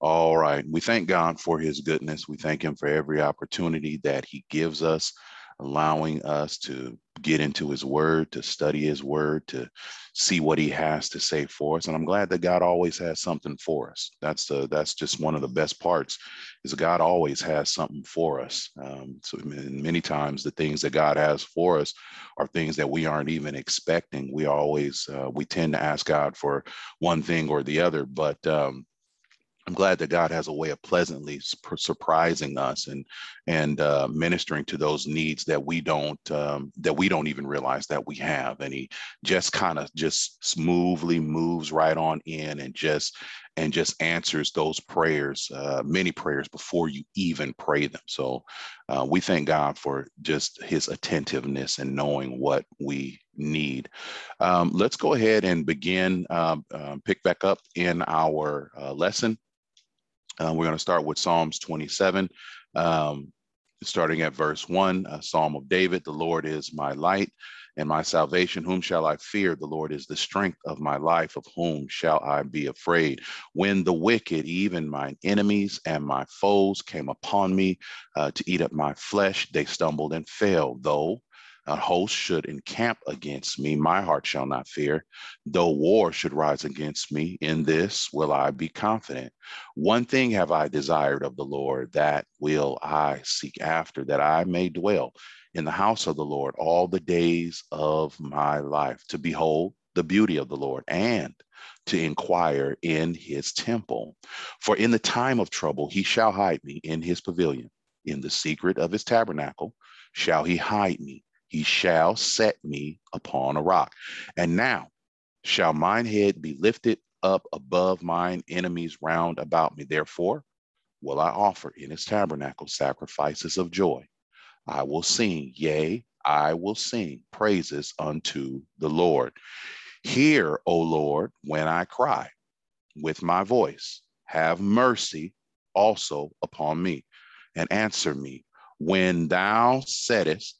All right. We thank God for his goodness. We thank him for every opportunity that he gives us, allowing us to get into his word, to study his word, to see what he has to say for us. And I'm glad that God always has something for us. That's the that's just one of the best parts is God always has something for us. Um, so many times the things that God has for us are things that we aren't even expecting. We always uh, we tend to ask God for one thing or the other, but um, I'm glad that God has a way of pleasantly surprising us and and uh, ministering to those needs that we don't um, that we don't even realize that we have. And He just kind of just smoothly moves right on in and just and just answers those prayers, uh, many prayers before you even pray them. So uh, we thank God for just His attentiveness and knowing what we need. Um, let's go ahead and begin. Um, um pick back up in our uh, lesson. Uh, we're going to start with Psalms 27, um, starting at verse 1, a Psalm of David. The Lord is my light and my salvation. Whom shall I fear? The Lord is the strength of my life. Of whom shall I be afraid? When the wicked, even mine enemies and my foes, came upon me uh, to eat up my flesh, they stumbled and fell. Though a host should encamp against me, my heart shall not fear. Though war should rise against me, in this will I be confident. One thing have I desired of the Lord, that will I seek after, that I may dwell in the house of the Lord all the days of my life, to behold the beauty of the Lord and to inquire in his temple. For in the time of trouble, he shall hide me in his pavilion. In the secret of his tabernacle shall he hide me. He shall set me upon a rock. And now shall mine head be lifted up above mine enemies round about me. Therefore will I offer in his tabernacle sacrifices of joy. I will sing, yea, I will sing praises unto the Lord. Hear, O Lord, when I cry with my voice. Have mercy also upon me and answer me. When thou saidest,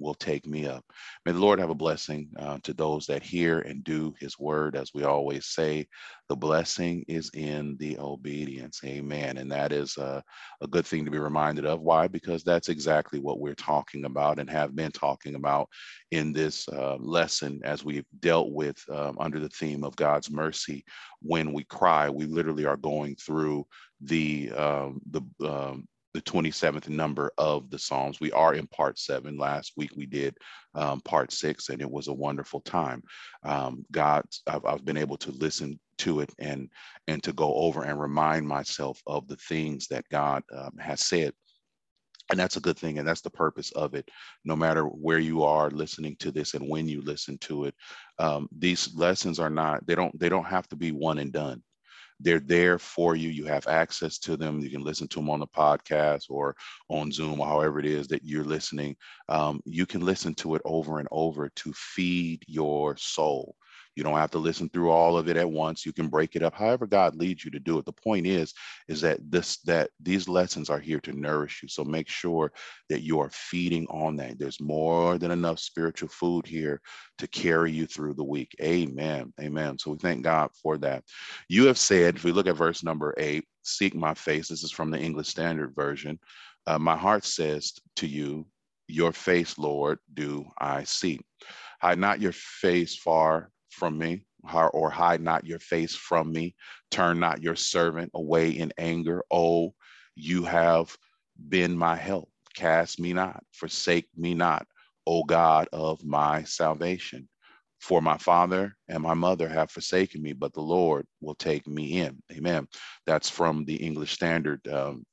will take me up. May the Lord have a blessing uh, to those that hear and do his word. As we always say, the blessing is in the obedience. Amen. And that is uh, a good thing to be reminded of. Why? Because that's exactly what we're talking about and have been talking about in this uh, lesson as we've dealt with um, under the theme of God's mercy. When we cry, we literally are going through the um, the um, the 27th number of the Psalms. We are in part seven. Last week we did um, part six, and it was a wonderful time. Um, God, I've, I've been able to listen to it and and to go over and remind myself of the things that God um, has said. And that's a good thing, and that's the purpose of it. No matter where you are listening to this and when you listen to it, um, these lessons are not—they don't—they don't have to be one and done they're there for you. You have access to them. You can listen to them on the podcast or on Zoom or however it is that you're listening. Um, you can listen to it over and over to feed your soul. You don't have to listen through all of it at once. You can break it up however God leads you to do it. The point is, is that this that these lessons are here to nourish you. So make sure that you are feeding on that. There's more than enough spiritual food here to carry you through the week. Amen. Amen. So we thank God for that. You have said, if we look at verse number eight, seek my face. This is from the English Standard Version. Uh, my heart says to you, your face, Lord, do I see. Hide not your face far from me, or hide not your face from me. Turn not your servant away in anger. Oh, you have been my help. Cast me not, forsake me not, O God of my salvation. For my father and my mother have forsaken me, but the Lord will take me in. Amen. That's from the English Standard um,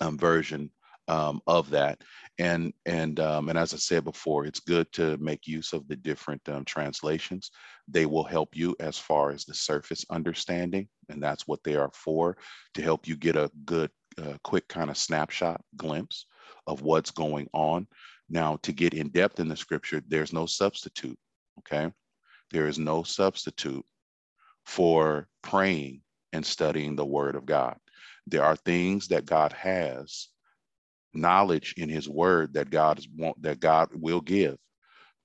um, version um, of that. And and um, and as I said before, it's good to make use of the different um, translations. They will help you as far as the surface understanding, and that's what they are for to help you get a good a quick kind of snapshot glimpse of what's going on. Now, to get in depth in the scripture, there's no substitute. Okay. There is no substitute for praying and studying the word of God. There are things that God has knowledge in his word that God is want that God will give,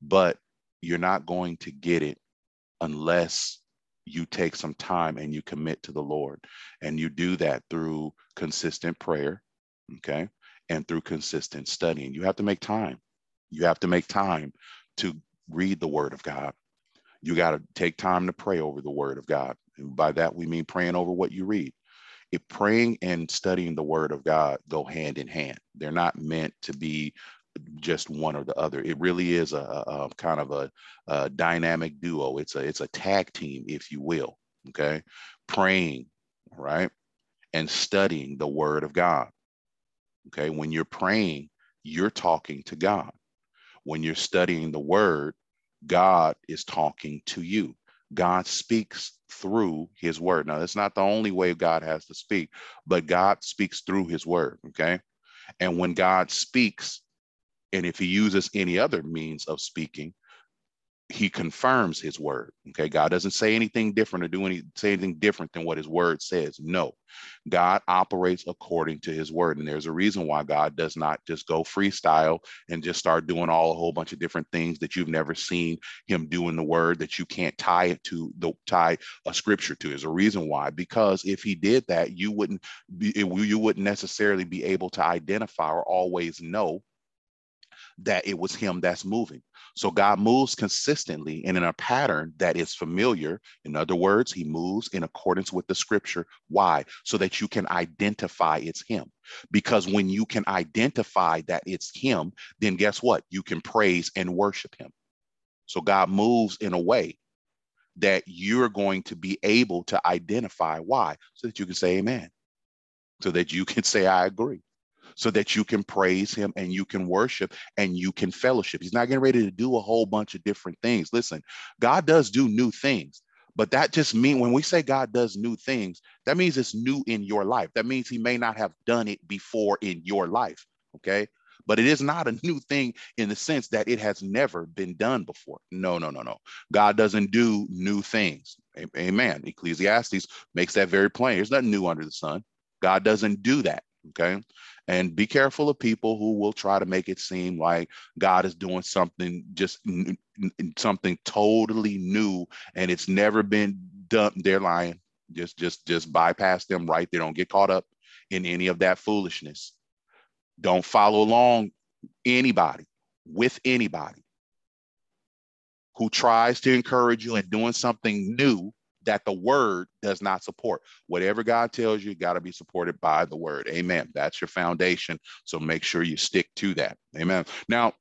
but you're not going to get it unless you take some time and you commit to the Lord. And you do that through consistent prayer, okay? And through consistent studying. You have to make time. You have to make time to read the word of God. You got to take time to pray over the word of God. And by that, we mean praying over what you read. If praying and studying the word of God go hand in hand, they're not meant to be just one or the other. It really is a, a kind of a, a, dynamic duo. It's a it's a tag team, if you will. Okay, praying, right, and studying the Word of God. Okay, when you're praying, you're talking to God. When you're studying the Word, God is talking to you. God speaks through His Word. Now, that's not the only way God has to speak, but God speaks through His Word. Okay, and when God speaks, and if he uses any other means of speaking, he confirms his word. Okay. God doesn't say anything different or do any say anything different than what his word says. No. God operates according to his word. And there's a reason why God does not just go freestyle and just start doing all a whole bunch of different things that you've never seen him do in the word that you can't tie it to the tie a scripture to. There's a reason why. Because if he did that, you wouldn't be you wouldn't necessarily be able to identify or always know that it was him that's moving. So God moves consistently and in a pattern that is familiar. In other words, he moves in accordance with the scripture. Why? So that you can identify it's him. Because when you can identify that it's him, then guess what? You can praise and worship him. So God moves in a way that you're going to be able to identify why, so that you can say amen, so that you can say, I agree so that you can praise him and you can worship and you can fellowship. He's not getting ready to do a whole bunch of different things. Listen, God does do new things. But that just means when we say God does new things, that means it's new in your life. That means he may not have done it before in your life. Okay. But it is not a new thing in the sense that it has never been done before. No, no, no, no. God doesn't do new things. Amen. Ecclesiastes makes that very plain. There's nothing new under the sun. God doesn't do that. Okay. And be careful of people who will try to make it seem like God is doing something just n- something totally new and it's never been done. They're lying. Just just just bypass them right They Don't get caught up in any of that foolishness. Don't follow along anybody with anybody who tries to encourage you in doing something new that the word does not support. Whatever God tells you, got to be supported by the word. Amen. That's your foundation. So make sure you stick to that. Amen. Now,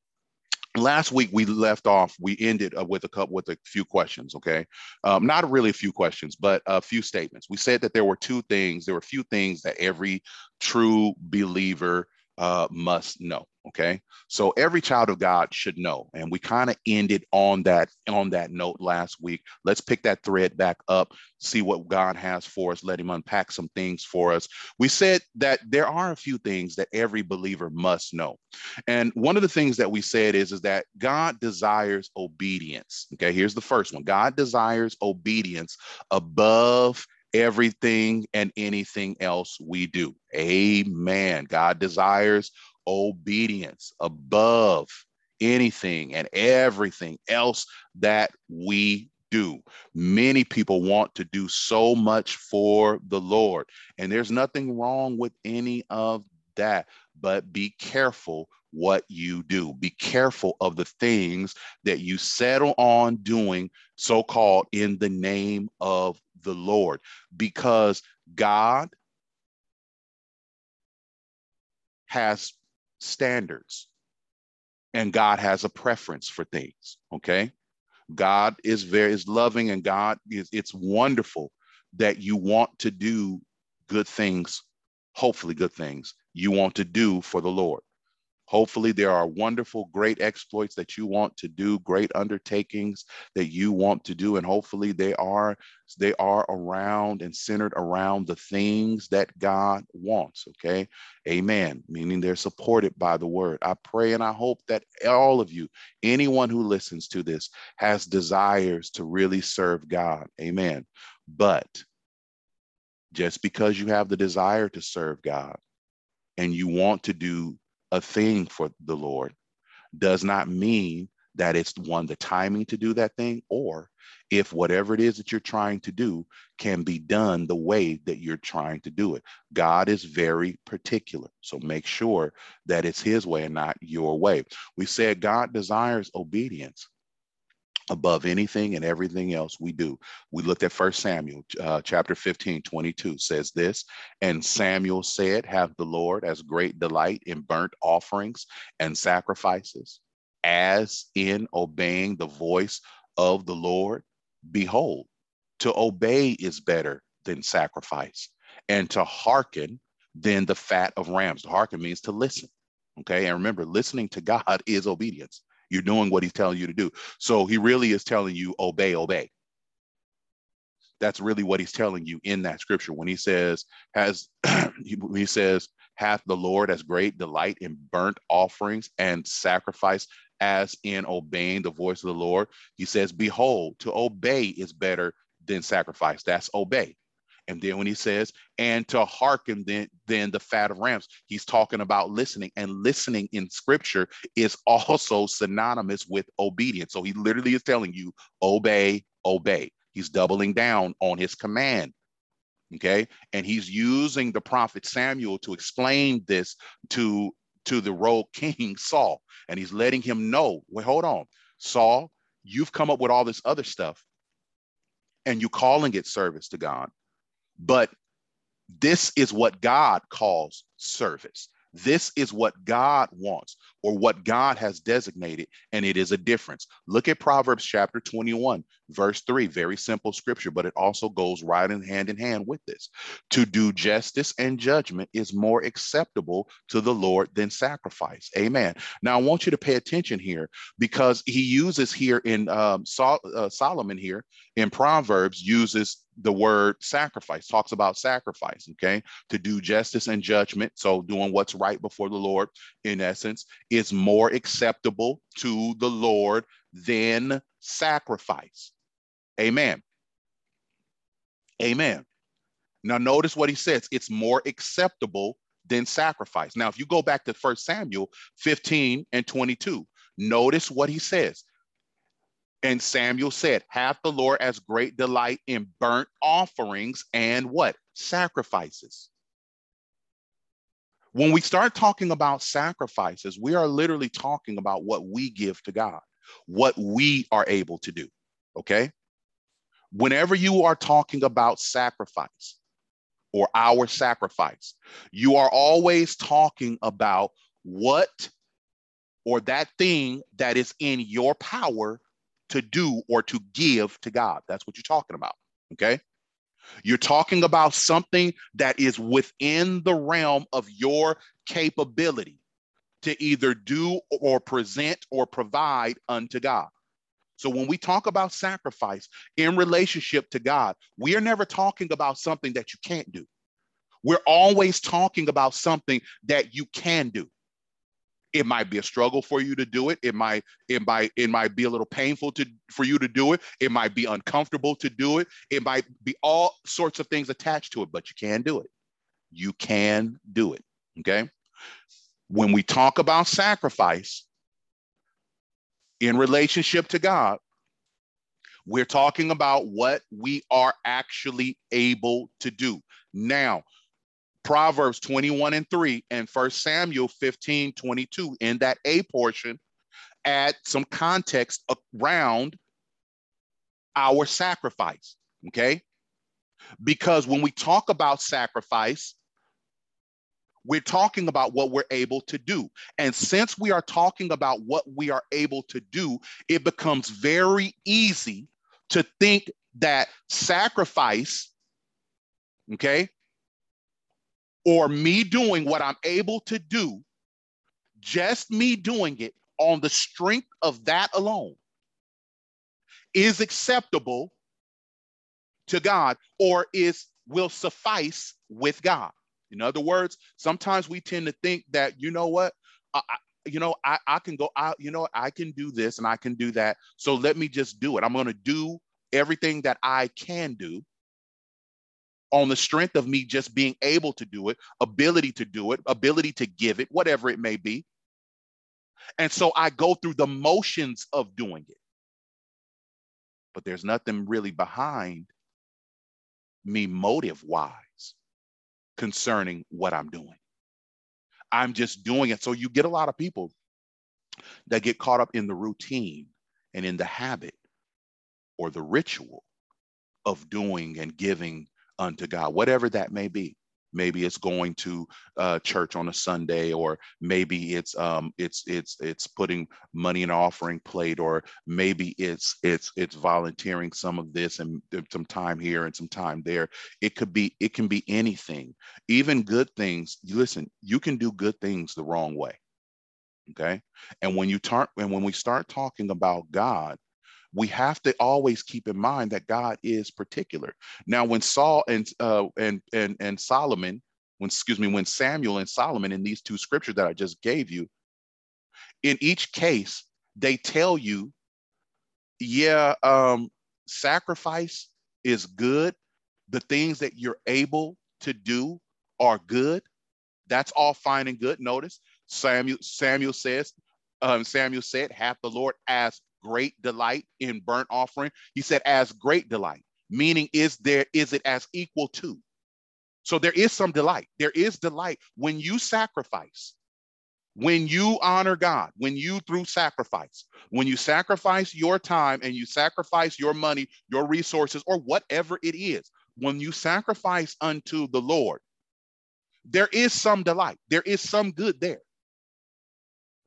last week we left off we ended uh, with a couple with a few questions okay um, not really a few questions but a few statements we said that there were two things there were a few things that every true believer uh, must know. Okay, so every child of God should know, and we kind of ended on that on that note last week. Let's pick that thread back up, see what God has for us. Let Him unpack some things for us. We said that there are a few things that every believer must know, and one of the things that we said is is that God desires obedience. Okay, here's the first one: God desires obedience above everything and anything else we do. Amen. God desires obedience above anything and everything else that we do. Many people want to do so much for the Lord, and there's nothing wrong with any of that, but be careful what you do. Be careful of the things that you settle on doing, so called in the name of the Lord, because God has standards and God has a preference for things. Okay. God is very is loving and God is it's wonderful that you want to do good things, hopefully good things you want to do for the Lord. Hopefully, there are wonderful, great exploits that you want to do, great undertakings that you want to do, and hopefully they are they are around and centered around the things that God wants. Okay, Amen. Meaning they're supported by the Word. I pray and I hope that all of you, anyone who listens to this, has desires to really serve God. Amen. But just because you have the desire to serve God and you want to do a thing for the Lord does not mean that it's one, the timing to do that thing, or if whatever it is that you're trying to do can be done the way that you're trying to do it. God is very particular. So make sure that it's his way and not your way. We said God desires obedience above anything and everything else we do. We looked at First Samuel uh, chapter 15, 22 says this, and Samuel said, have the Lord as great delight in burnt offerings and sacrifices as in obeying the voice of the Lord. Behold, to obey is better than sacrifice and to hearken than the fat of rams. To hearken means to listen. Okay. And remember, listening to God is obedience. You're doing what he's telling you to do. So he really is telling you, obey, obey. That's really what he's telling you in that scripture when he says, has he says, hath the Lord as great delight in burnt offerings and sacrifice as in obeying the voice of the Lord. He says, Behold, to obey is better than sacrifice. That's obey. And then when he says, and to hearken then, then the fat of rams, he's talking about listening. And listening in scripture is also synonymous with obedience. So he literally is telling you, obey, obey. He's doubling down on his command. Okay. And he's using the prophet Samuel to explain this to, to the rogue king Saul. And he's letting him know, wait, hold on, Saul, you've come up with all this other stuff and you calling it service to God but this is what God calls service. This is what God wants or what God has designated, and it is a difference. Look at Proverbs chapter 21, verse 3. Very simple scripture, but it also goes right in hand in hand with this. To do justice and judgment is more acceptable to the Lord than sacrifice. Amen. Now, I want you to pay attention here because he uses here in um, Sol- uh, Solomon here in Proverbs uses the word sacrifice talks about sacrifice okay? To do justice and judgment so doing what's right before the lord in essence is more acceptable to the lord than sacrifice. Amen. Amen. Now notice what he says it's more acceptable than sacrifice. Now if you go back to First samuel 15 and 22 notice what he says and Samuel said, Hath the Lord as great delight in burnt offerings and what? Sacrifices. When we start talking about sacrifices, we are literally talking about what we give to God, what we are able to do. Okay. Whenever you are talking about sacrifice or our sacrifice, you are always talking about what or that thing that is in your power to do or to give to God. That's what you're talking about. Okay. You're talking about something that is within the realm of your capability to either do or present or provide unto God. So when we talk about sacrifice in relationship to God, we are never talking about something that you can't do. We're always talking about something that you can do. It might be a struggle for you to do it. It might, it might, it might be a little painful to for you to do it. It might be uncomfortable to do it. It might be all sorts of things attached to it, but you can do it. You can do it. Okay. When we talk about sacrifice in relationship to God, we're talking about what we are actually able to do. Now, Proverbs 21 and 3 and First Samuel 15, 22 in that A portion add some context around our sacrifice. Okay. Because when we talk about sacrifice, we're talking about what we're able to do. And since we are talking about what we are able to do, it becomes very easy to think that sacrifice, okay, or me doing what I'm able to do just me doing it on the strength of that alone is acceptable to God or is will suffice with God. In other words, sometimes we tend to think that, you know what, I, you know, I, I can go out, you know, I can do this and I can do that. So let me just do it. I'm going to do everything that I can do on the strength of me just being able to do it, ability to do it, ability to give it, whatever it may be. And so I go through the motions of doing it. But there's nothing really behind me motive wise concerning what I'm doing. I'm just doing it. So you get a lot of people that get caught up in the routine and in the habit or the ritual of doing and giving unto God, whatever that may be. Maybe it's going to uh, church on a Sunday, or maybe it's um, it's it's it's putting money in an offering plate, or maybe it's it's it's volunteering some of this and some time here and some time there. It could be it can be anything, even good things. Listen, you can do good things the wrong way. Okay, and when you start and when we start talking about God, we have to always keep in mind that God is particular. Now, when Saul and uh, and and and Solomon, when excuse me, when Samuel and Solomon in these two scriptures that I just gave you, in each case they tell you, yeah, um, sacrifice is good. The things that you're able to do are good. That's all fine and good. Notice Samuel Samuel says, um, Samuel said, "Hath the Lord asked great delight in burnt offering? He said, as great delight, meaning is there, is it as equal to? So there is some delight. There is delight when you sacrifice, when you honor God, when you through sacrifice, when you sacrifice your time and you sacrifice your money, your resources, or whatever it is, when you sacrifice unto the Lord, there is some delight. There is some good there.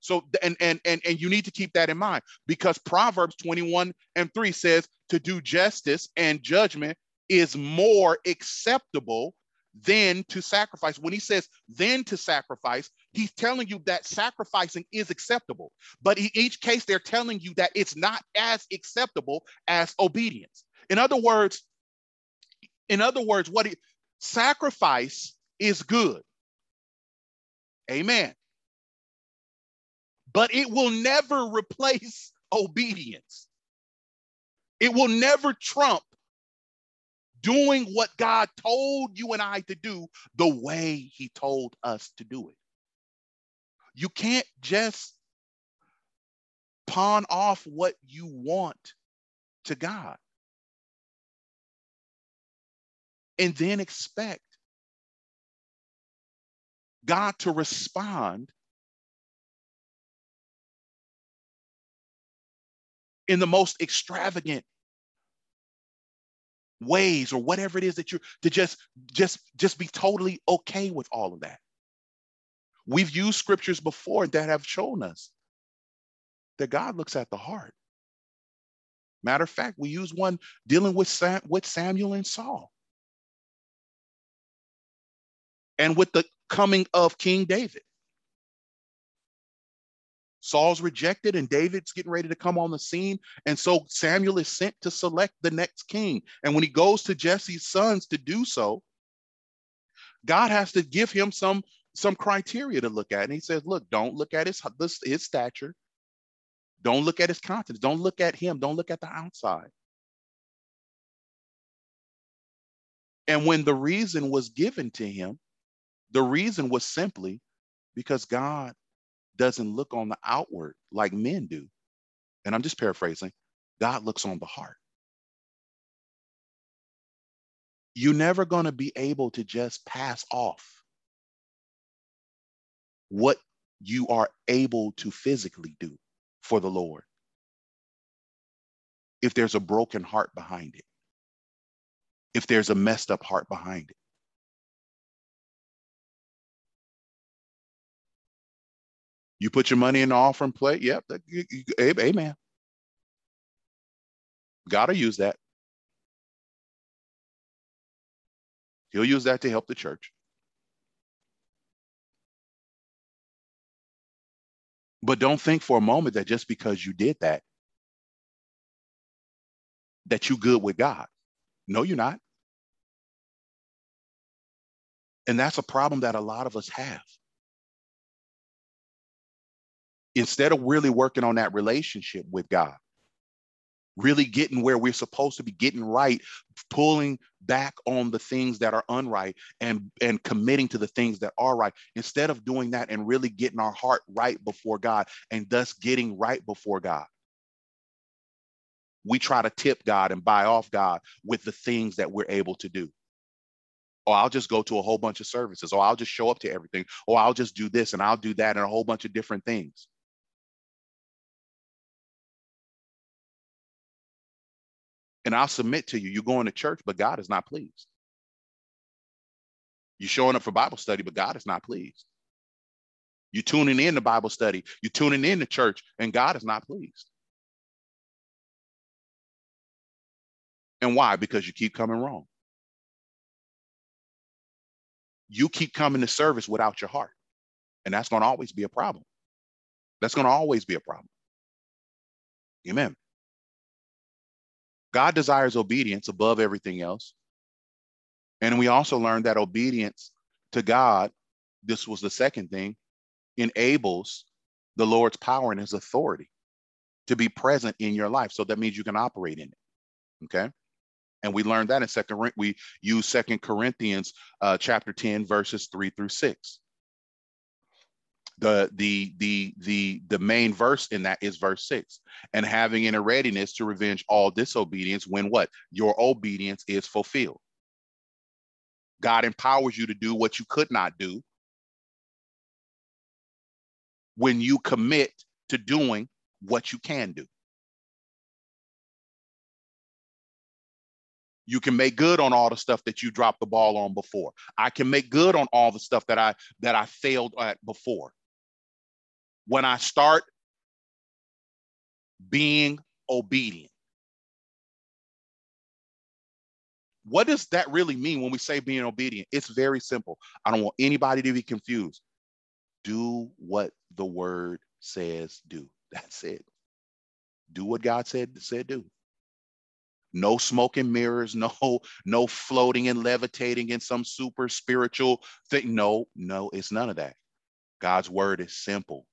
So and and and and you need to keep that in mind because Proverbs 21 and 3 says to do justice and judgment is more acceptable than to sacrifice. When he says then to sacrifice, he's telling you that sacrificing is acceptable. But in each case, they're telling you that it's not as acceptable as obedience. In other words, in other words, what he, sacrifice is good. Amen but it will never replace obedience. It will never trump doing what God told you and I to do the way He told us to do it. You can't just pawn off what you want to God and then expect God to respond in the most extravagant ways or whatever it is that you're, to just just just be totally okay with all of that. We've used scriptures before that have shown us that god looks at the heart. Matter of fact we use one dealing with Sam, with samuel and saul. And with the coming of king david Saul's rejected and David's getting ready to come on the scene. And so Samuel is sent to select the next king. And when he goes to Jesse's sons to do so, God has to give him some some criteria to look at. And he says, look, don't look at his, his stature. Don't look at his countenance. Don't look at him. Don't look at the outside. And when the reason was given to him, the reason was simply because God doesn't look on the outward like men do. And I'm just paraphrasing. God looks on the heart. You're never going to be able to just pass off what you are able to physically do for the Lord if there's a broken heart behind it, if there's a messed up heart behind it. You put your money in the offering plate. Yep. Amen. God will use that. He'll use that to help the church. But don't think for a moment that just because you did that, that you're good with God. No, you're not. And that's a problem that a lot of us have. Instead of really working on that relationship with God, really getting where we're supposed to be getting right pulling back on the things that are unright and and committing to the things that are right instead of doing that and really getting our heart right before god and thus getting right before god we try to tip god and buy off god with the things that we're able to do or I'll just go to a whole bunch of services, or I'll just show up to everything, or I'll just do this and I'll do that and a whole bunch of different things. And I'll submit to you, you're going to church, but God is not pleased. You're showing up for Bible study, but God is not pleased. You're tuning in to Bible study, you're tuning in to church, and God is not pleased. And why? Because you keep coming wrong. You keep coming to service without your heart. And that's going to always be a problem. That's going to always be a problem. Amen. God desires obedience above everything else. And we also learned that obedience to God, this was the second thing, enables the Lord's power and his authority to be present in your life. So that means you can operate in it. Okay. And we learned that in second, we use second Corinthians uh, chapter 10, verses three through six the the the the the main verse in that is verse six. And having in a readiness to revenge all disobedience when what? Your obedience is fulfilled. God empowers you to do what you could not do when you commit to doing what you can do. You can make good on all the stuff that you dropped the ball on before. I can make good on all the stuff that i that i failed at before when I start being obedient. What does that really mean when we say being obedient? It's very simple. I don't want anybody to be confused. Do what the word says do. That's it. Do what God said said do. No smoke and mirrors, no no floating and levitating in some super spiritual thing. No, no, it's none of that. God's word is simple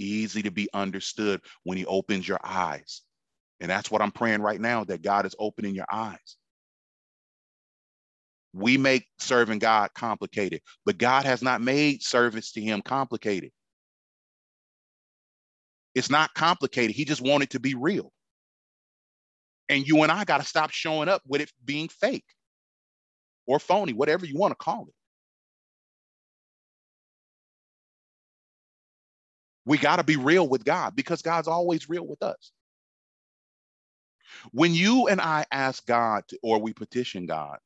easy to be understood when he opens your eyes. And that's what I'm praying right now that God is opening your eyes. We make serving God complicated, but God has not made service to him complicated. It's not complicated. He just wanted to be real. And you and I got to stop showing up with it being fake or phony, whatever you want to call it. We got to be real with God because God's always real with us. When you and I ask God to, or we petition God,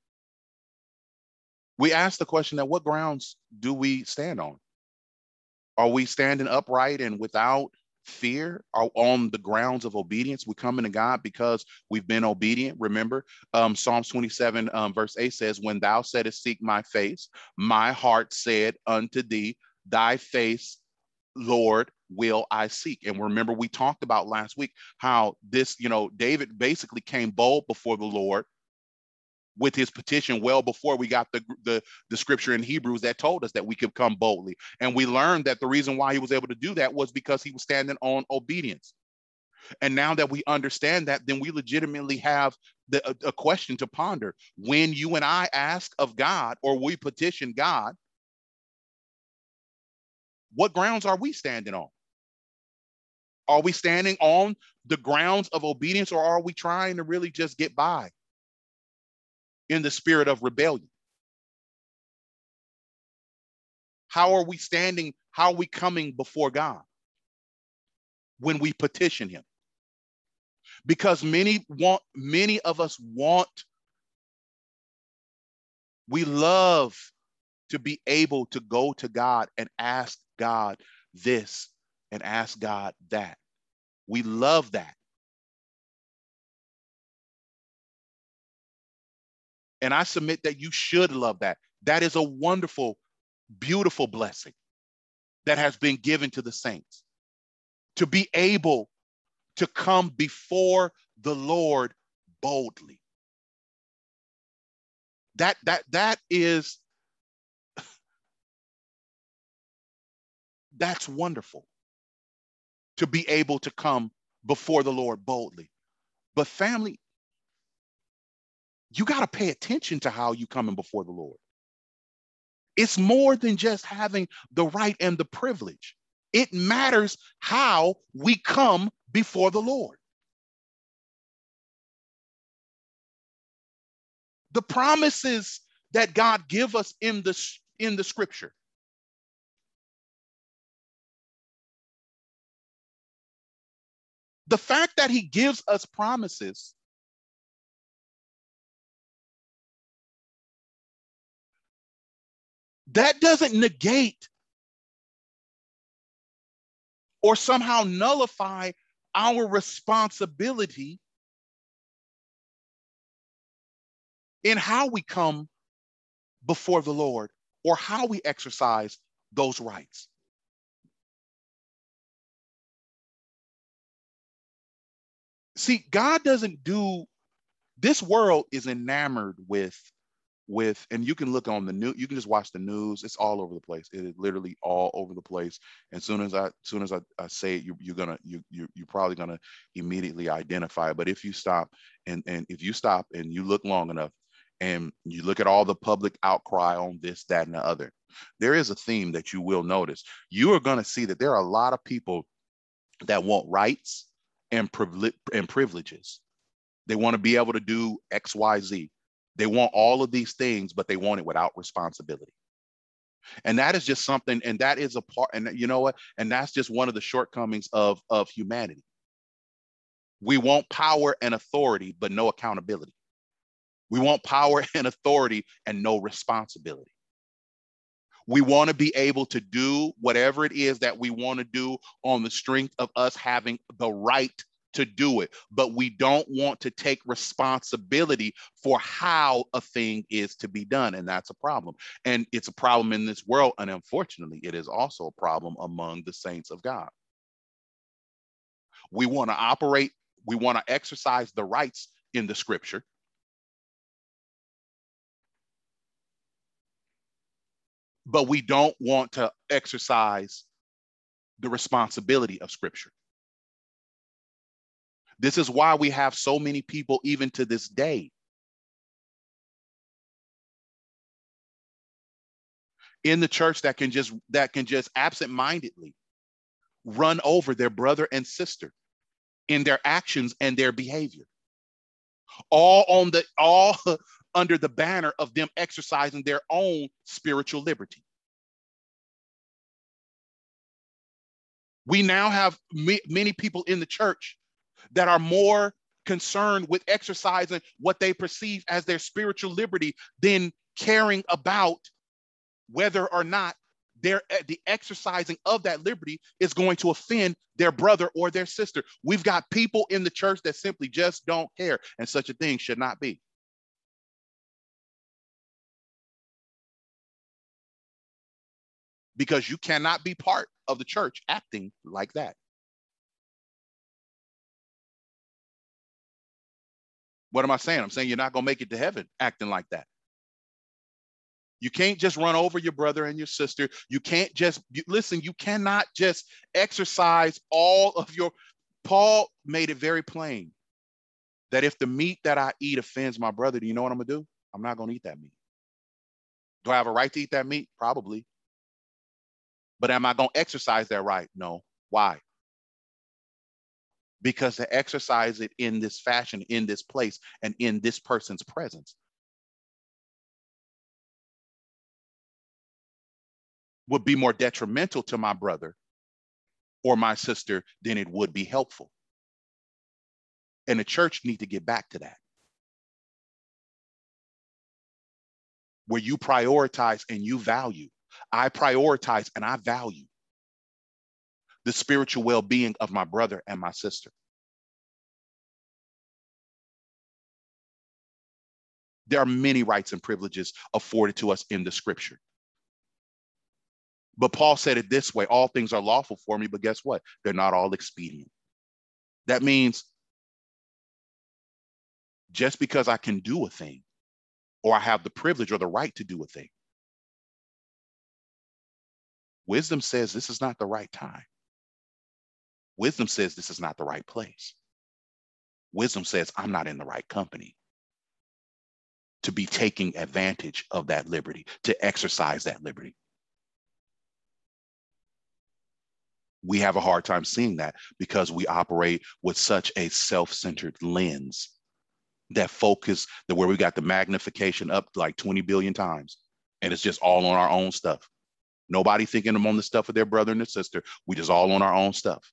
we ask the question that what grounds do we stand on? Are we standing upright and without fear are on the grounds of obedience. We come into God because we've been obedient. Remember, um, Psalms 27, um, verse 8 says, When thou saidst, Seek my face, my heart said unto thee, Thy face Lord, will I seek? And remember, we talked about last week how this, you know, David basically came bold before the Lord with his petition well before we got the, the, the scripture in Hebrews that told us that we could come boldly. And we learned that the reason why he was able to do that was because he was standing on obedience. And now that we understand that, then we legitimately have the, a, a question to ponder. When you and I ask of God or we petition God, what grounds are we standing on? Are we standing on the grounds of obedience or are we trying to really just get by in the spirit of rebellion? How are we standing? How are we coming before God when we petition him? Because many want, many of us want, we love to be able to go to God and ask God this and ask God that. We love that. And I submit that you should love that. That is a wonderful, beautiful blessing that has been given to the saints. to be able to come before the Lord boldly. That that that is that's wonderful to be able to come before the Lord boldly. But family, you got to pay attention to how you coming before the Lord. It's more than just having the right and the privilege. It matters how we come before the Lord. The promises that God give us in the in the scripture. The fact that he gives us promises that doesn't negate or somehow nullify our responsibility in how we come before the Lord or how we exercise those rights. See, God doesn't do this world is enamored with with and you can look on the new you can just watch the news. It's all over the place. It is literally all over the place. And soon as i soon as i, I say it you, you're gonna you, you you're probably gonna immediately identify. But if you stop and and if you stop and you look long enough and you look at all the public outcry on this that and the other there is a theme that you will notice. You are going to see that there are a lot of people that want rights and, and privileges they want to be able to do x y z they want all of these things, but they want it without responsibility. And that is just something, and that is a part, and you know what? And that's just one of the shortcomings of, of humanity. We want power and authority, but no accountability. We want power and authority and no responsibility. We want to be able to do whatever it is that we want to do on the strength of us having the right to do it, but we don't want to take responsibility for how a thing is to be done. And that's a problem. And it's a problem in this world. And unfortunately, it is also a problem among the saints of God. We want to operate, we want to exercise the rights in the scripture. But we don't want to exercise the responsibility of scripture. This is why we have so many people, even to this day, in the church that can just that can just absent-mindedly run over their brother and sister in their actions and their behavior all on the all under the banner of them exercising their own spiritual liberty we now have many people in the church that are more concerned with exercising what they perceive as their spiritual liberty than caring about whether or not their eh, the exercising of that liberty is going to offend their brother or their sister. We've got people in the church that simply just don't care, and such a thing should not be. Because you cannot be part of the church acting like that. What am I saying? I'm saying you're not going to make it to heaven acting like that. You can't just run over your brother and your sister. You can't just you, listen, you cannot just exercise all of your. Paul made it very plain that if the meat that I eat offends my brother, do you know what I'm going to do? I'm not going to eat that meat. Do I have a right to eat that meat? Probably. But am I going to exercise that right? No. Why? because to exercise it in this fashion, in this place, and in this person's presence would be more detrimental to my brother or my sister than it would be helpful. And the church need to get back to that. Where you prioritize and you value. I prioritize and I value the spiritual well being of my brother and my sister. There are many rights and privileges afforded to us in the scripture. But Paul said it this way all things are lawful for me, but guess what? They're not all expedient. That means just because I can do a thing or I have the privilege or the right to do a thing, wisdom says this is not the right time. Wisdom says this is not the right place. Wisdom says I'm not in the right company to be taking advantage of that liberty, to exercise that liberty. We have a hard time seeing that because we operate with such a self-centered lens that focus that where we got the magnification up like 20 billion times and it's just all on our own stuff. Nobody thinking them on the stuff of their brother and their sister. We just all on our own stuff.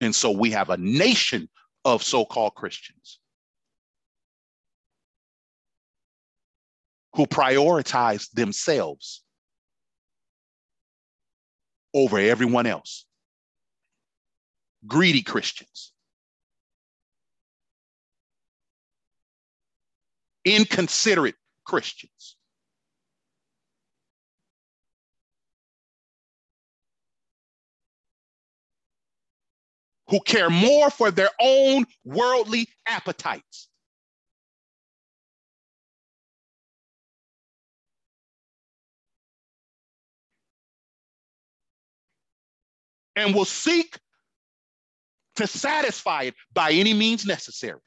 And so we have a nation of so called Christians who prioritize themselves over everyone else. Greedy Christians. Inconsiderate Christians. who care more for their own worldly appetites. And will seek to satisfy it by any means necessary,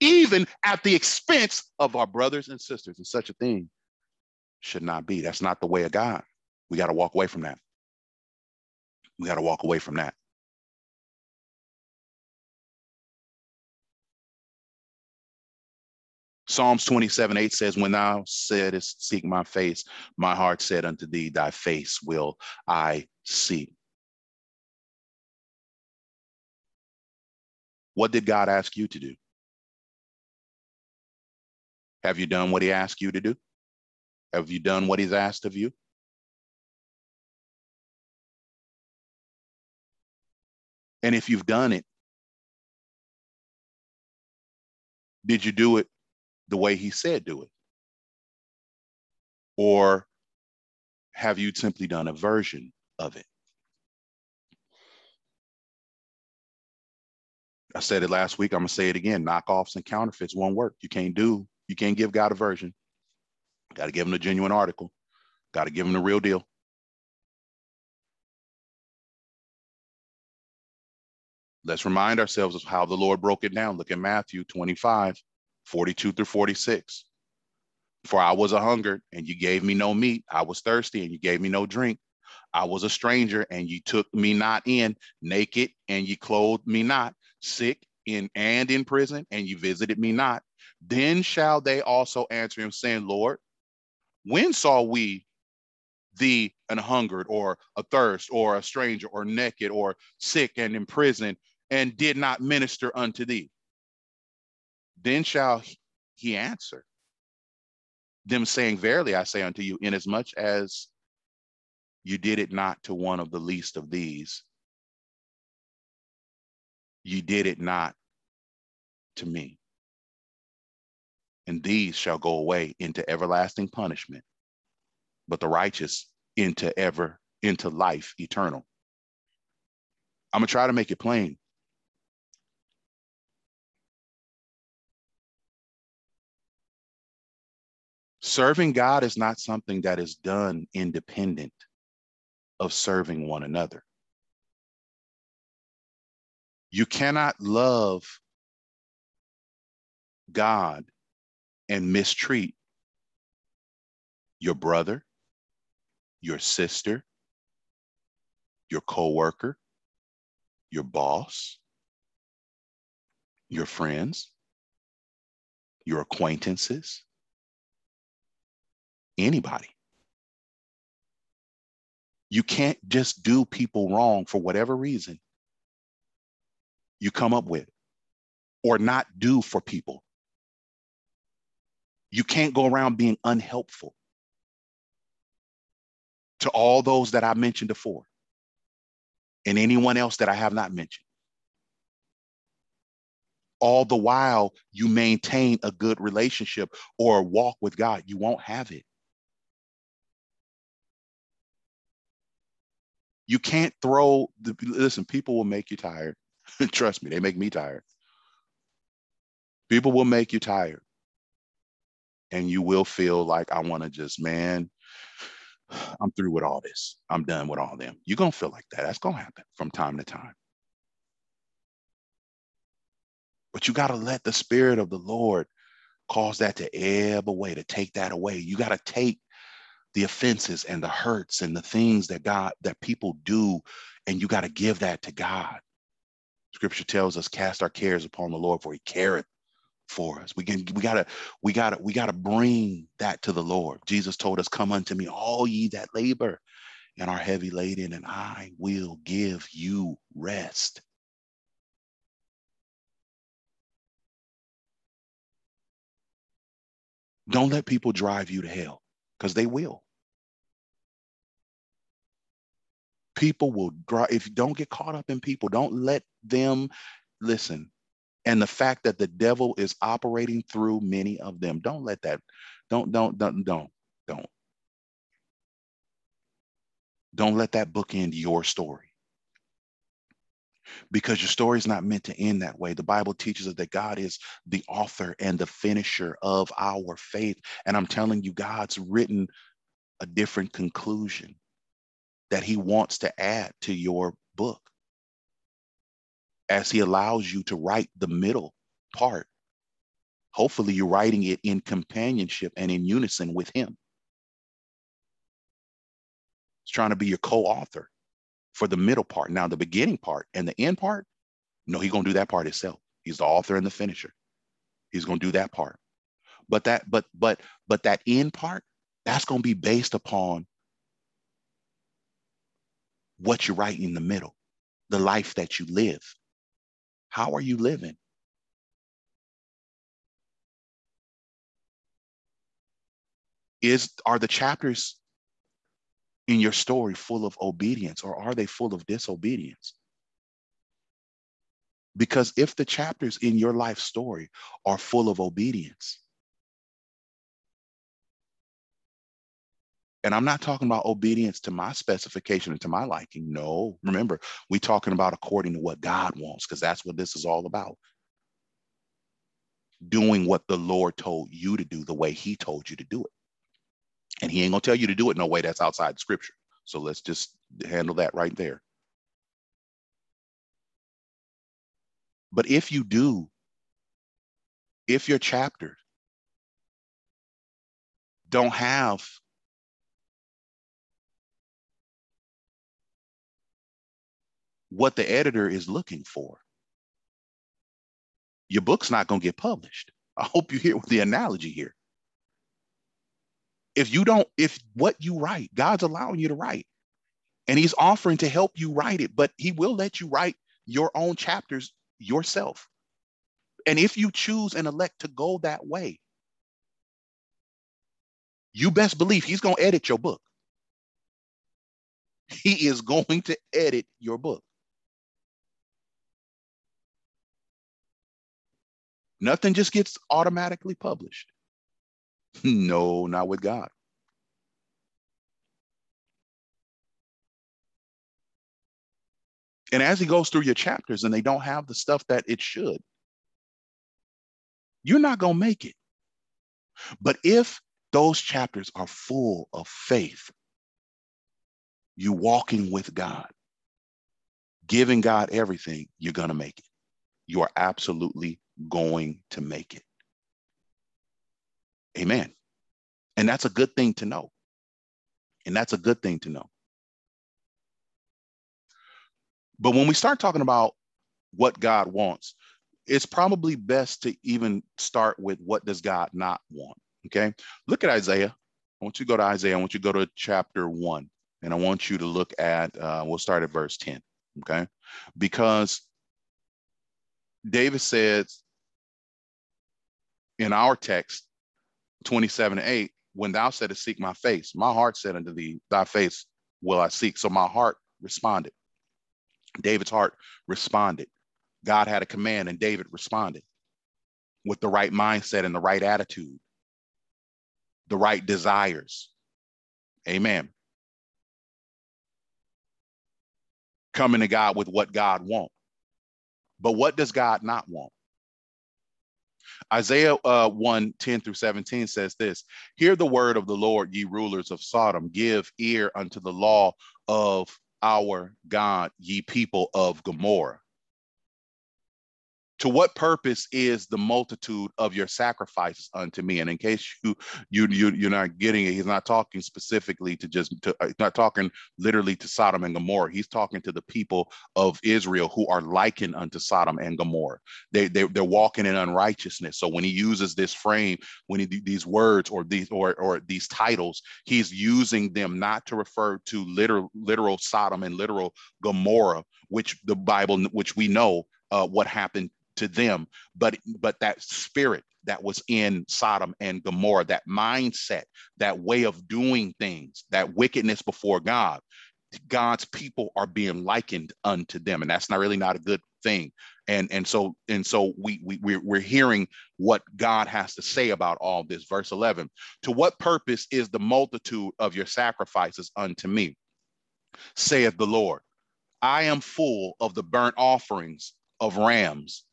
even at the expense of our brothers and sisters. And such a thing should not be. That's not the way of God. We got to walk away from that. We got to walk away from that. Psalms 27 8 says, When thou saidest, Seek my face, my heart said unto thee, Thy face will I see. What did God ask you to do? Have you done what he asked you to do? Have you done what he's asked of you? And if you've done it, did you do it the way he said do it? Or have you simply done a version of it? I said it last week. I'm gonna say it again. Knockoffs and counterfeits won't work. You can't do, you can't give God a version. Got to give him the genuine article. Got to give him the real deal. Let's remind ourselves of how the Lord broke it down. Look at Matthew 25. 42 through 46. For I was a hungered, and you gave me no meat. I was thirsty, and you gave me no drink. I was a stranger, and you took me not in, naked, and you clothed me not, sick in and in prison, and you visited me not. Then shall they also answer him, saying, Lord, when saw we thee an hungered, or a thirst, or a stranger, or naked, or sick and in prison, and did not minister unto thee? Then shall he answer them, saying, Verily I say unto you, inasmuch as you did it not to one of the least of these, you did it not to me. And these shall go away into everlasting punishment, but the righteous into ever into life eternal. I'm gonna try to make it plain. Serving God is not something that is done independent of serving one another. You cannot love God and mistreat your brother, your sister, your coworker, your boss, your friends, your acquaintances, anybody. You can't just do people wrong for whatever reason you come up with or not do for people. You can't go around being unhelpful to all those that I mentioned before and anyone else that I have not mentioned. all the while you maintain a good relationship or walk with God. You won't have it. You can't throw the listen, people will make you tired. Trust me, they make me tired. People will make you tired. And you will feel like I want to just, man, I'm through with all this. I'm done with all them. You're gonna feel like that. That's gonna happen from time to time. But you got to let the spirit of the Lord cause that to ebb away, to take that away. You got to take the offenses and the hurts and the things that God, that people do, and you got to give that to God. Scripture tells us, cast our cares upon the Lord, for he careth for us. We can, we gotta, we gotta, we gotta bring that to the Lord. Jesus told us, Come unto me, all ye that labor and are heavy laden, and I will give you rest. Don't let people drive you to hell because they will. People will drive, if you don't get caught up in people, don't let them listen. And the fact that the devil is operating through many of them, don't let that, don't, don't, don't, don't, don't. Don't let that book end your story because your story is not meant to end that way. The Bible teaches us that God is the author and the finisher of our faith. And I'm telling you, God's written a different conclusion that he wants to add to your book as he allows you to write the middle part. Hopefully, you're writing it in companionship and in unison with him. He's trying to be your co author for the middle part. Now, the beginning part and the end part, no, he's going to do that part himself. He's the author and the finisher. He's going to do that part. But that, but, but, but that end part, that's going to be based upon what you write in the middle, the life that you live. How are you living? Is are the chapters in your story full of obedience or are they full of disobedience? Because if the chapters in your life story are full of obedience, and I'm not talking about obedience to my specification and to my liking. No, remember, we're talking about according to what God wants, because that's what this is all about. Doing what the Lord told you to do the way He told you to do it. And he ain't gonna tell you to do it no way that's outside scripture. So let's just handle that right there. But if you do, if your chapters don't have what the editor is looking for, your book's not going to get published. I hope you hear the analogy here if you don't, if what you write, God's allowing you to write, and He's offering to help you write it, but He will let you write your own chapters yourself. And if you choose and elect to go that way, you best believe He's going to edit your book. He is going to edit your book. Nothing just gets automatically published. no, not with God. And as he goes through your chapters and they don't have the stuff that it should, you're not going to make it. But if those chapters are full of faith, you walking with God, giving God everything, you're going to make it. You are absolutely going to make it. Amen. And that's a good thing to know. And that's a good thing to know. But when we start talking about what God wants, it's probably best to even start with what does God not want? Okay. Look at Isaiah. I want you to go to Isaiah. I want you to go to chapter one. And I want you to look at, uh, we'll start at verse 10. Okay. Because David says in our text, 27 and 8, when thou saidst, Seek my face, my heart said unto thee, Thy face will I seek. So my heart responded. David's heart responded. God had a command and David responded with the right mindset and the right attitude, the right desires. Amen. Coming to God with what God wants. But what does God not want? Isaiah uh, 1 10 through 17 says this Hear the word of the Lord, ye rulers of Sodom, give ear unto the law of our God, ye people of Gomorrah. To what purpose is the multitude of your sacrifices unto me? And in case you you, you you're not getting it, he's not talking specifically to just to uh, not talking literally to Sodom and Gomorrah. He's talking to the people of Israel who are likened unto Sodom and Gomorrah. They, they they're walking in unrighteousness. So when he uses this frame, when he these words or these or or these titles, he's using them not to refer to literal literal Sodom and literal Gomorrah, which the Bible, which we know uh, what happened to them, but but that spirit that was in Sodom and Gomorrah, that mindset, that way of doing things, that wickedness before God, God's people are being likened unto them, and that's not really not a good thing. And and so and so we we we're, we're hearing what God has to say about all this. Verse eleven: To what purpose is the multitude of your sacrifices unto me? Saith the Lord. I am full of the burnt offerings of rams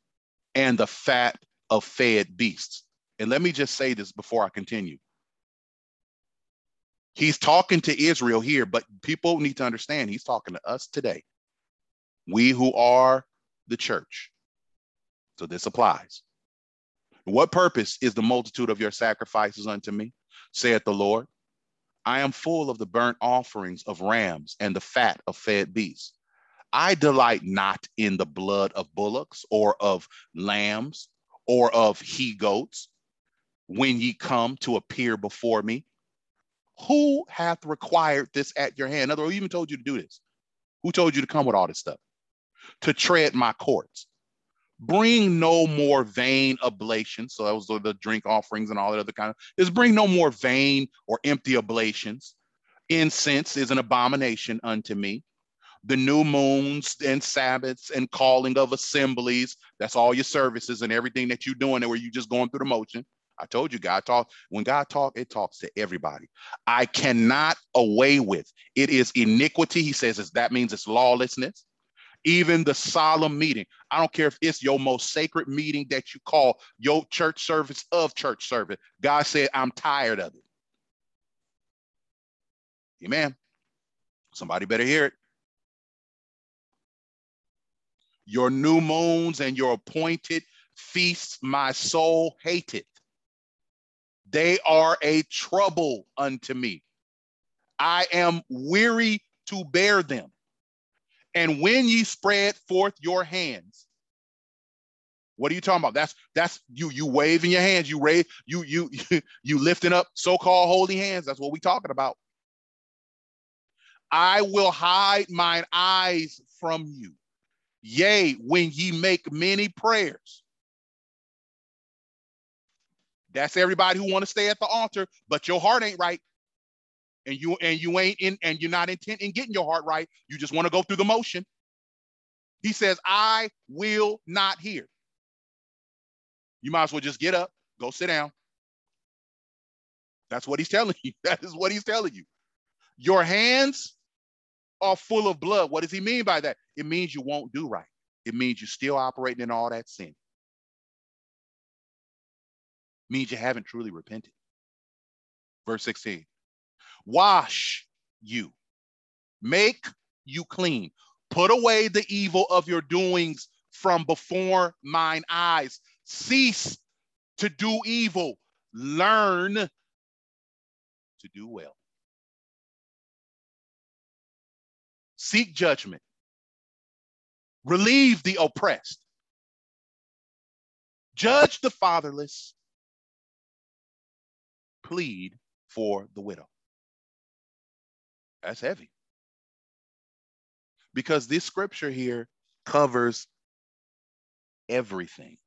and the fat of fed beasts. And let me just say this before I continue. He's talking to Israel here, but people need to understand he's talking to us today. We who are the church. So this applies. What purpose is the multitude of your sacrifices unto me? saith the Lord. I am full of the burnt offerings of rams and the fat of fed beasts. I delight not in the blood of bullocks or of lambs or of he goats when ye come to appear before me. Who hath required this at your hand? In other words, who even told you to do this? Who told you to come with all this stuff? To tread my courts. Bring no more vain oblations. So that was the drink offerings and all that other kind of is bring no more vain or empty oblations. Incense is an abomination unto me the new moons and Sabbaths and calling of assemblies. That's all your services and everything that you're doing there where you're just going through the motion. I told you, God talk. When God talk, it talks to everybody. I cannot away with it is iniquity. He says that means it's lawlessness. Even the solemn meeting. I don't care if it's your most sacred meeting that you call your church service of church service. God said, I'm tired of it. Amen. Somebody better hear it. Your new moons and your appointed feasts my soul hateth. They are a trouble unto me. I am weary to bear them. And when ye spread forth your hands, what are you talking about? That's that's you you waving your hands, you raise you you you lifting up so-called holy hands. That's what we talking about. I will hide mine eyes from you. Yea, when ye make many prayers. That's everybody who want to stay at the altar, but your heart ain't right. And you and you ain't in and you're not intent in getting your heart right. You just want to go through the motion. He says, I will not hear. You might as well just get up, go sit down. That's what he's telling you. That is what he's telling you. Your hands are full of blood. What does he mean by that? It means you won't do right. It means you're still operating in all that sin. It means you haven't truly repented. Verse 16. Wash you, make you clean, put away the evil of your doings from before mine eyes. Cease to do evil, learn to do well. Seek judgment, relieve the oppressed, judge the fatherless, plead for the widow. That's heavy. Because this scripture here covers everything.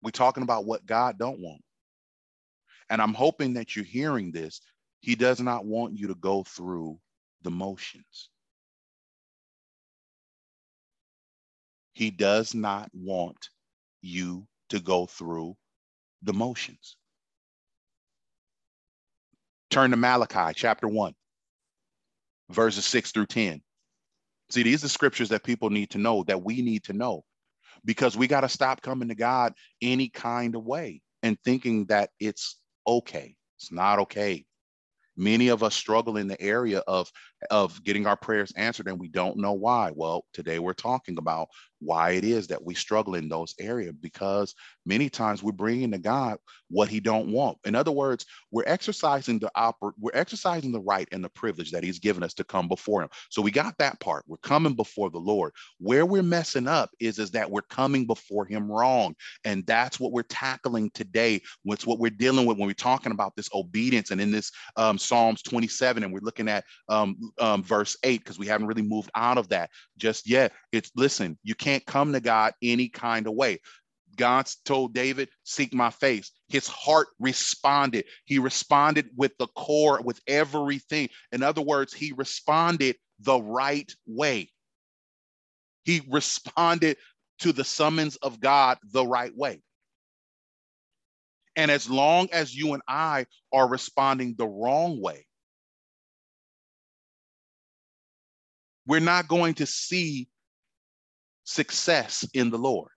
We're talking about what God don't want. And I'm hoping that you're hearing this he does not want you to go through the motions. He does not want you to go through the motions. Turn to Malachi chapter 1, verses 6 through 10. See, these are scriptures that people need to know, that we need to know, because we got to stop coming to God any kind of way and thinking that it's okay. It's not okay. Many of us struggle in the area of, of getting our prayers answered and we don't know why. Well, today we're talking about why it is that we struggle in those areas because many times we're bringing to God what he don't want. In other words, we're exercising the oper- we're exercising the right and the privilege that he's given us to come before him. So we got that part. We're coming before the Lord. Where we're messing up is is that we're coming before him wrong. And that's what we're tackling today. What's what we're dealing with when we're talking about this obedience and in this um, Psalms 27 and we're looking at um, um, verse 8 because we haven't really moved out of that just yet. It's listen, you can't can't come to God any kind of way. God told David, Seek my face. His heart responded. He responded with the core, with everything. In other words, he responded the right way. He responded to the summons of God the right way. And as long as you and I are responding the wrong way, we're not going to see success in the Lord.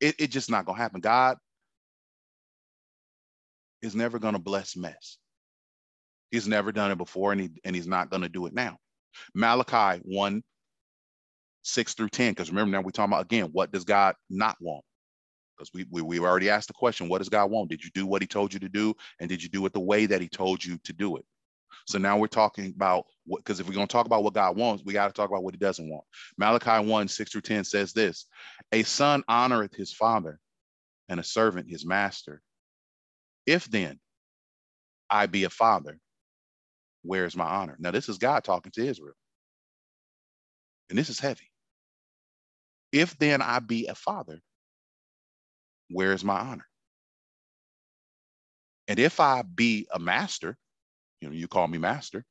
It, it just not gonna happen. God is never gonna bless mess. He's never done it before, and he and he's not gonna do it now. Malachi 1, 6 through 10. Because remember, now we're talking about again, what does God not want? Because we, we we've already asked the question, what does God want? Did you do what he told you to do? And did you do it the way that he told you to do it? So now we're talking about what, because if we're going to talk about what God wants, we got to talk about what he doesn't want. Malachi 1 6 through 10 says this A son honoreth his father, and a servant his master. If then I be a father, where is my honor? Now, this is God talking to Israel. And this is heavy. If then I be a father, where is my honor? And if I be a master, you know, you call me master.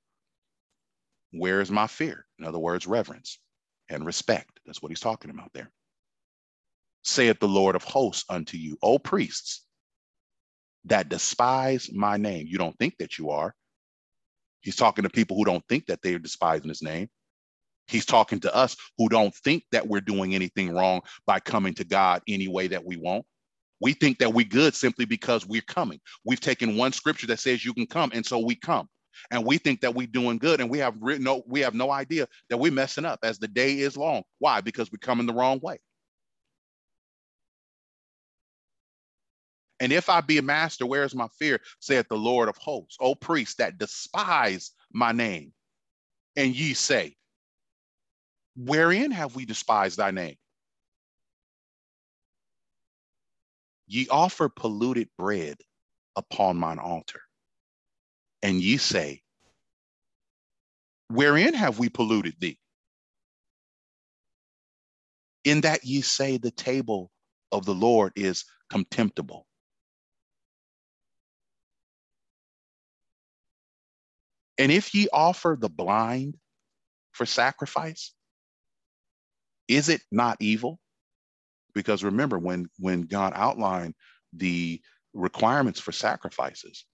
Where is my fear? In other words, reverence and respect. That's what he's talking about there. Saith the Lord of hosts unto you, O priests, that despise my name. You don't think that you are. He's talking to people who don't think that they're despising his name. He's talking to us who don't think that we're doing anything wrong by coming to God any way that we want. We think that we're good simply because we're coming. We've taken one scripture that says you can come, and so we come. And we think that we're doing good, and we have no we have no idea that we're messing up as the day is long. Why? Because we're coming the wrong way. And if I be a master, where is my fear? saith the Lord of hosts. O priests that despise my name. And ye say, Wherein have we despised thy name? Ye offer polluted bread upon mine altar. And ye say, Wherein have we polluted thee? In that ye say the table of the Lord is contemptible. And if ye offer the blind for sacrifice, is it not evil? Because remember when when god outlined the requirements for sacrifices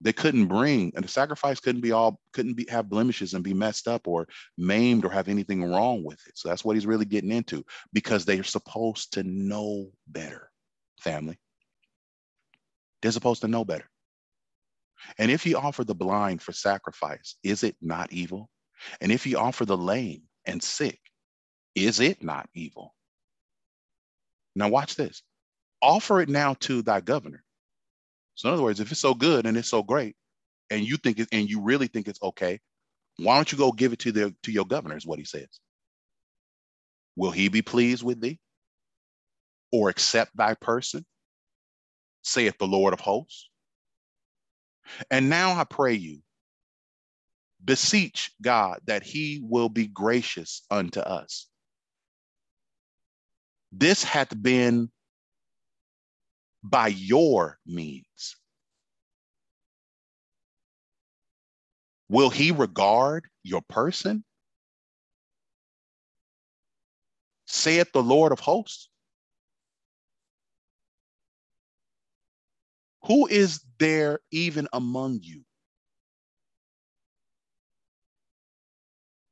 they couldn't bring and the sacrifice couldn't be all couldn't be have blemishes and be messed up or maimed or have anything wrong with it. So that's what he's really getting into because they're supposed to know better family. They're supposed to know better. And if he offer the blind for sacrifice is it not evil? And if he offer the lame and sick is it not evil now, watch this. Offer it now to thy governor. So, in other words, if it's so good and it's so great, and you think it, and you really think it's okay, why don't you go give it to the to your governor? Is what he says. Will he be pleased with thee, or accept thy person? Saith the Lord of hosts. And now I pray you, beseech God that he will be gracious unto us this hath been by your means. Will he regard your person? saith the Lord of hosts. Who is there even among you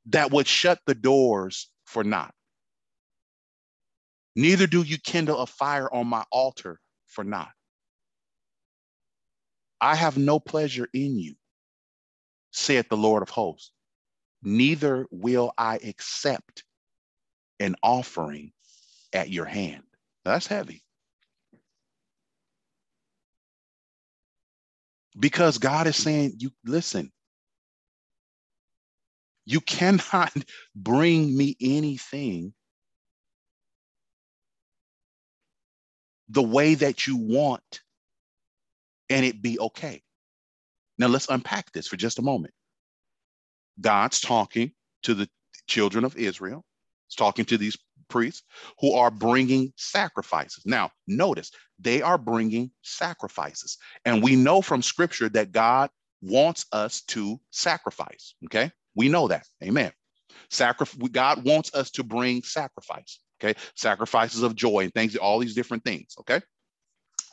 that would shut the doors for naught? Neither do you kindle a fire on my altar for naught. I have no pleasure in you, saith the Lord of hosts. Neither will I accept an offering at your hand. That's heavy. Because God is saying, you listen, you cannot bring me anything the way that you want and it be okay. Now let's unpack this for just a moment. God's talking to the children of Israel. He's talking to these priests who are bringing sacrifices. Now, notice they are bringing sacrifices. And we know from scripture that God wants us to sacrifice. Okay. We know that. Amen. Sacrifice. God wants us to bring sacrifice. Okay. Sacrifices of joy and things, all these different things. Okay.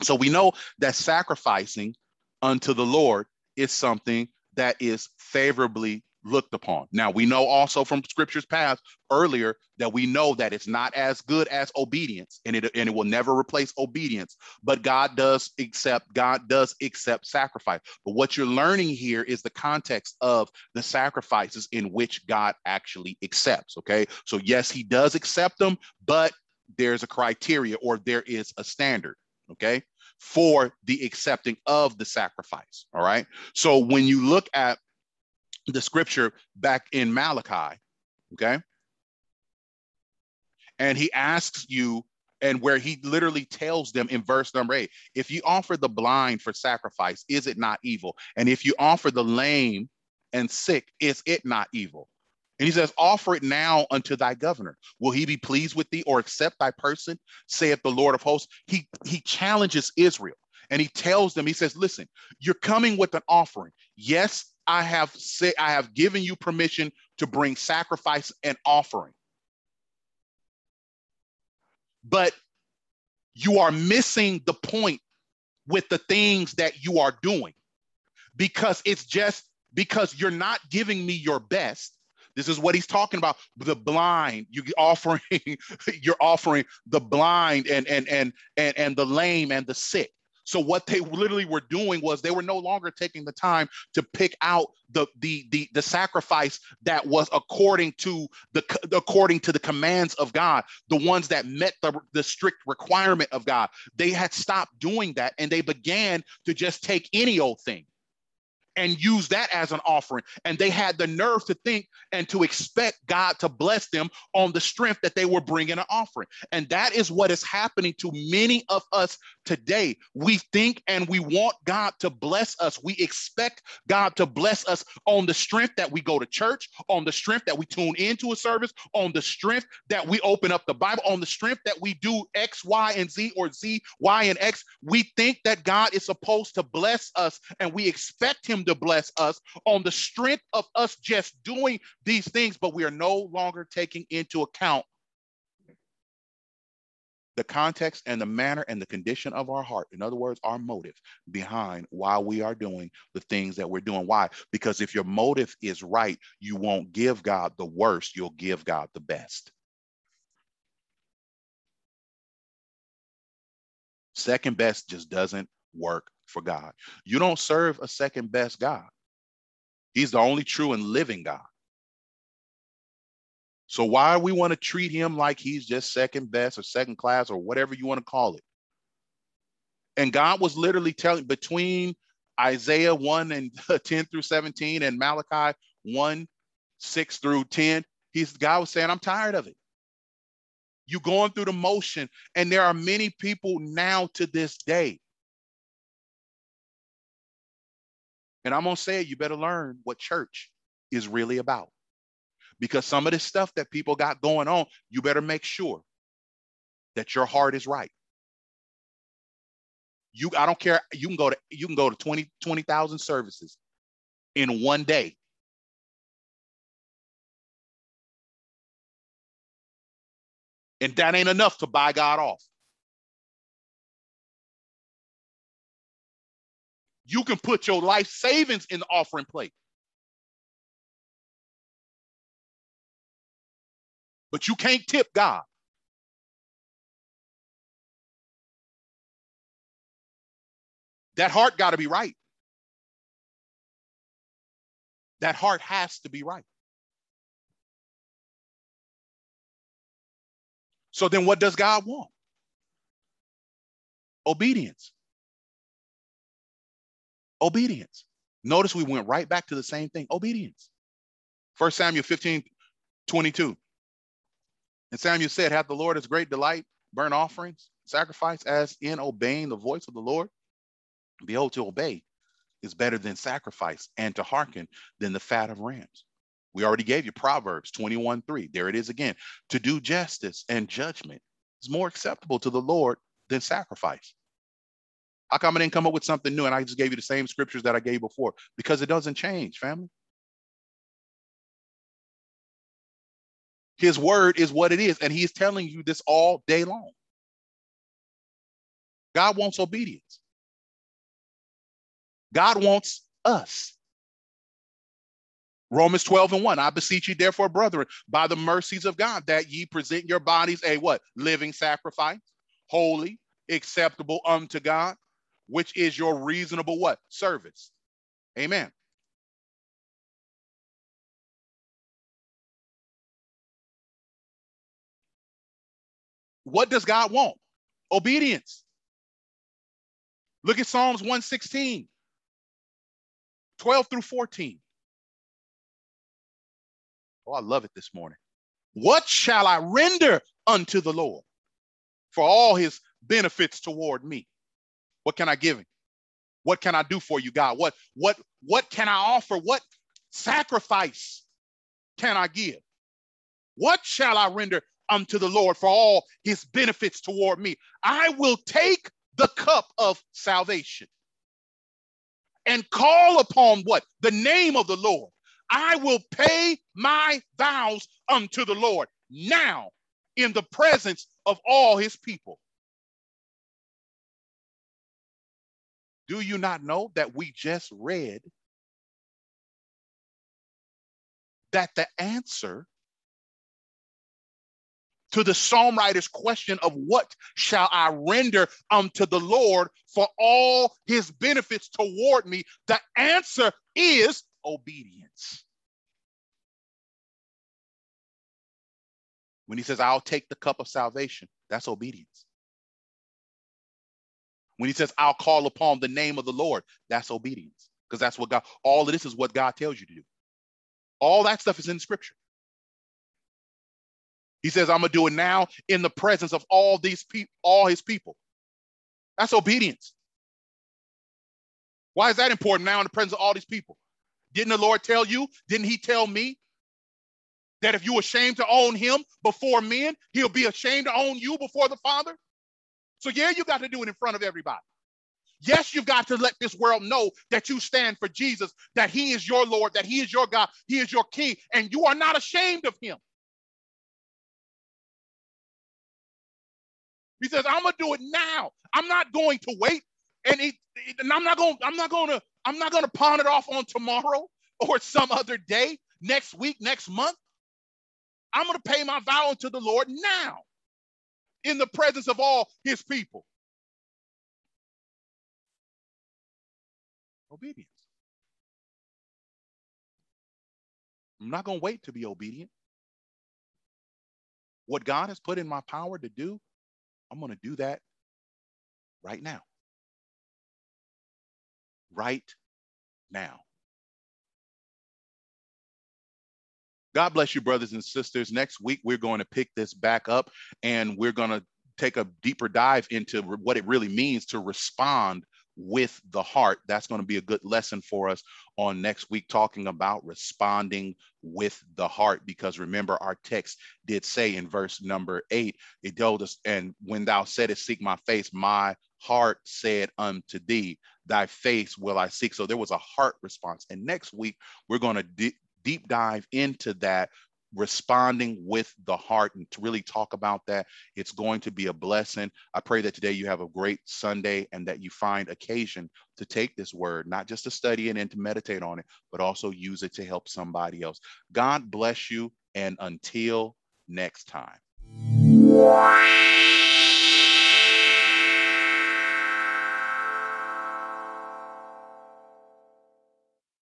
So we know that sacrificing unto the Lord is something that is favorably looked upon. Now, we know also from scriptures past earlier that we know that it's not as good as obedience and it, and it will never replace obedience, but God does accept, God does accept sacrifice. But what you're learning here is the context of the sacrifices in which God actually accepts. Okay. So, yes, he does accept them, but there's a criteria or there is a standard. Okay for the accepting of the sacrifice. All right. So when you look at the scripture back in Malachi, okay? And he asks you, and where he literally tells them in verse number eight, if you offer the blind for sacrifice, is it not evil? And if you offer the lame and sick, is it not evil? And he says, Offer it now unto thy governor. Will he be pleased with thee or accept thy person? saith the Lord of hosts. He, he challenges Israel and he tells them, He says, Listen, you're coming with an offering. Yes, I have said I have given you permission to bring sacrifice and offering. But you are missing the point with the things that you are doing because it's just because you're not giving me your best. This is what he's talking about. The blind, you offering, you're offering the blind and and and and and the lame and the sick. So what they literally were doing was they were no longer taking the time to pick out the the the, the sacrifice that was according to the according to the commands of God, the ones that met the, the strict requirement of God. They had stopped doing that and they began to just take any old thing and use that as an offering. And they had the nerve to think and to expect God to bless them on the strength that they were bringing an offering. And that is what is happening to many of us today. We think and we want God to bless us. We expect God to bless us on the strength that we go to church, on the strength that we tune into a service, on the strength that we open up the Bible, on the strength that we do X, Y, and Z or Z, Y, and X. We think that God is supposed to bless us and we expect Him to bless us on the strength of us just doing these things, but we are no longer taking into account the context and the manner and the condition of our heart. In other words, our motive behind why we are doing the things that we're doing. Why? Because if your motive is right, you won't give God the worst, you'll give God the best. Second best just doesn't work for God. You don't serve a second best God. He's the only true and living God. So why we want to treat him like he's just second best or second class or whatever you want to call it? And God was literally telling between Isaiah 1 and 10 through 17 and Malachi 1, 6 through 10, he's God was saying, I'm tired of it. You're going through the motion, and there are many people now to this day And I'm going to say, you better learn what church is really about. Because some of this stuff that people got going on, you better make sure that your heart is right. You, I don't care. You can go to, you can go to 20, 20,000 services in one day. And that ain't enough to buy God off. You can put your life savings in the offering plate. But you can't tip God. That heart got to be right. That heart has to be right. So then what does God want? Obedience. Obedience. Notice we went right back to the same thing obedience. First Samuel 15 22. And Samuel said, Hath the Lord his great delight, burnt offerings, sacrifice, as in obeying the voice of the Lord? Behold, to obey is better than sacrifice, and to hearken than the fat of rams. We already gave you Proverbs 21 3. There it is again. To do justice and judgment is more acceptable to the Lord than sacrifice. How come I didn't come up with something new and I just gave you the same scriptures that I gave before? Because it doesn't change, family. His word is what it is, and he's telling you this all day long. God wants obedience. God wants us. Romans 12 and 1. I beseech you, therefore, brethren, by the mercies of God, that ye present your bodies a what? Living sacrifice, holy, acceptable unto God, which is your reasonable what? Service. Amen. What does God want? Obedience. Look at Psalms 116, 12 through 14. Oh, I love it this morning. What shall I render unto the Lord for all his benefits toward me? What can I give him? What can I do for you, God? What what what can I offer? What sacrifice can I give? What shall I render unto the Lord for all his benefits toward me? I will take the cup of salvation and call upon what? The name of the Lord. I will pay my vows unto the Lord now in the presence of all his people. Do you not know that we just read that the answer to the psalm writer's question of what shall I render unto the Lord for all his benefits toward me, the answer is obedience. When he says, I'll take the cup of salvation, that's obedience. When he says, I'll call upon the name of the Lord, that's obedience. Because that's what God, all of this is what God tells you to do. All that stuff is in scripture. He says, I'm gonna do it now in the presence of all these people, all his people. That's obedience. Why is that important now in the presence of all these people? Didn't the Lord tell you? Didn't he tell me that if you ashamed to own him before men, he'll be ashamed to own you before the Father? So, yeah, you got to do it in front of everybody. Yes, you've got to let this world know that you stand for Jesus, that he is your Lord, that he is your God, he is your King, and you are not ashamed of him. He says, I'm gonna do it now. I'm not going to wait. And, it, and I'm not gonna, I'm not gonna, I'm not gonna pawn it off on tomorrow or some other day, next week, next month. I'm gonna pay my vow unto the Lord now in the presence of all his people. Obedience. I'm not going to wait to be obedient. What God has put in my power to do, I'm going to do that right now. Right now. God bless you, brothers and sisters. Next week, we're going to pick this back up and we're going to take a deeper dive into what it really means to respond with the heart. That's going to be a good lesson for us on next week, talking about responding with the heart. Because remember, our text did say in verse number eight, it told us, and when thou saidest, Seek my face, my heart said unto thee, Thy face will I seek. So there was a heart response. And next week, we're going to deep dive into that responding with the heart and to really talk about that. It's going to be a blessing. I pray that today you have a great Sunday and that you find occasion to take this word, not just to study it and to meditate on it, but also use it to help somebody else. God bless you. And until next time.